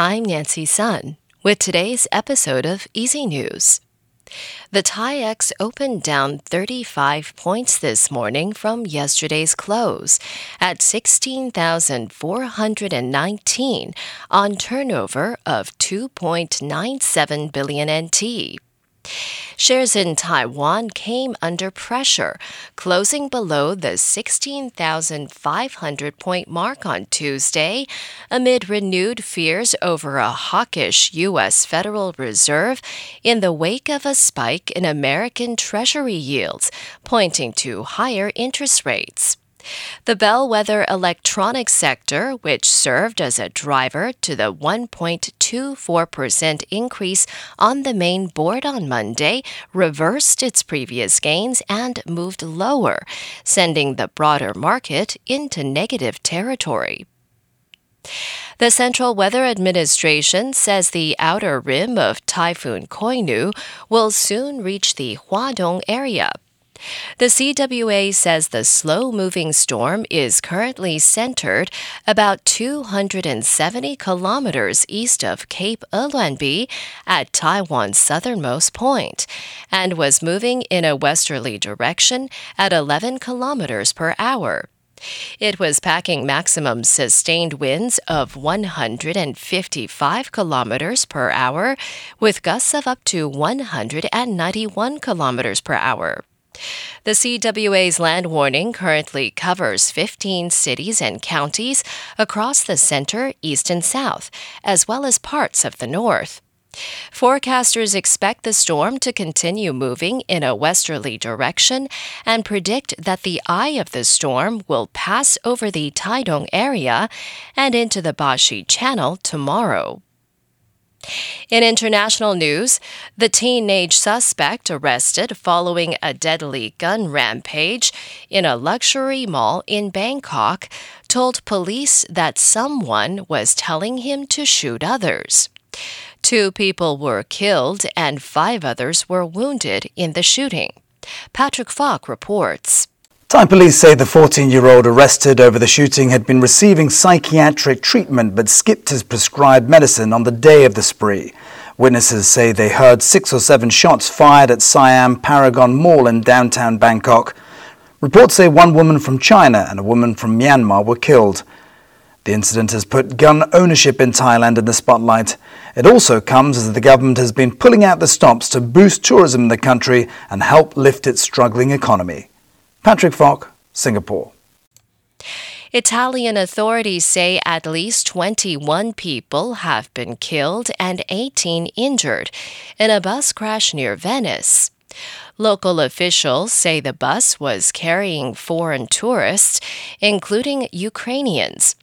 I'm Nancy Sun with today's episode of EZ News. The TAIEX opened down 35 points this morning from yesterday's close at 16,419 on turnover of 2.97 billion NT. Shares in Taiwan came under pressure, closing below the 16,500 point mark on Tuesday amid renewed fears over a hawkish U.S. Federal Reserve in the wake of a spike in American Treasury yields, pointing to higher interest rates. The bellwether electronics sector, which served as a driver to the 1.24% increase on the main board on Monday, reversed its previous gains and moved lower, sending the broader market into negative territory. The Central Weather Administration says the outer rim of Typhoon Koinu will soon reach the Huadong area. The CWA says the slow moving storm is currently centered about 270 kilometers east of Cape Eluanbi at Taiwan's southernmost point and was moving in a westerly direction at 11 kilometers per hour. It was packing maximum sustained winds of 155 kilometers per hour, with gusts of up to 191 kilometers per hour. The CWA's land warning currently covers 15 cities and counties across the center, east, and south, as well as parts of the north. Forecasters expect the storm to continue moving in a westerly direction and predict that the eye of the storm will pass over the Taidong area and into the Bashi Channel tomorrow. In international news, the teenage suspect arrested following a deadly gun rampage in a luxury mall in Bangkok told police that someone was telling him to shoot others. Two people were killed and five others were wounded in the shooting. Patrick Falk reports. Thai police say the 14-year-old arrested over the shooting had been receiving psychiatric treatment but skipped his prescribed medicine on the day of the spree. Witnesses say they heard six or seven shots fired at Siam Paragon Mall in downtown Bangkok. Reports say one woman from China and a woman from Myanmar were killed. The incident has put gun ownership in Thailand in the spotlight. It also comes as the government has been pulling out the stops to boost tourism in the country and help lift its struggling economy. Patrick Falk, Singapore. Italian authorities say at least 21 people have been killed and 18 injured in a bus crash near Venice. Local officials say the bus was carrying foreign tourists, including Ukrainians.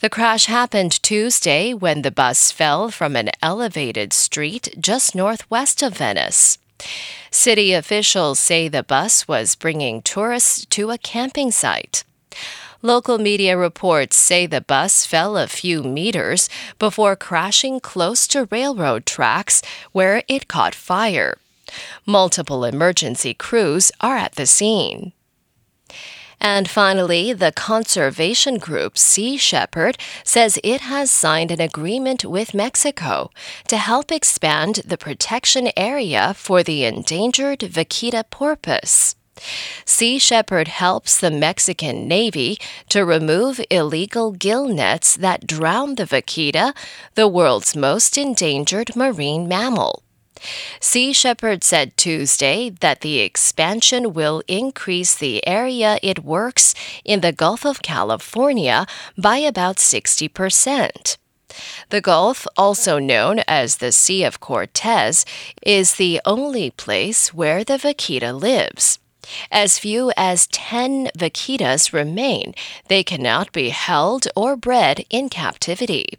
The crash happened Tuesday when the bus fell from an elevated street just northwest of Venice. City officials say the bus was bringing tourists to a camping site. Local media reports say the bus fell a few meters before crashing close to railroad tracks where it caught fire. Multiple emergency crews are at the scene. And finally, the conservation group Sea Shepherd says it has signed an agreement with Mexico to help expand the protection area for the endangered vaquita porpoise. Sea Shepherd helps the Mexican Navy to remove illegal gill nets that drown the vaquita, the world's most endangered marine mammal. Sea Shepherd said Tuesday that the expansion will increase the area it works in the Gulf of California by about 60%. The Gulf, also known as the Sea of Cortez, is the only place where the vaquita lives. As few as 10 vaquitas remain, they cannot be held or bred in captivity.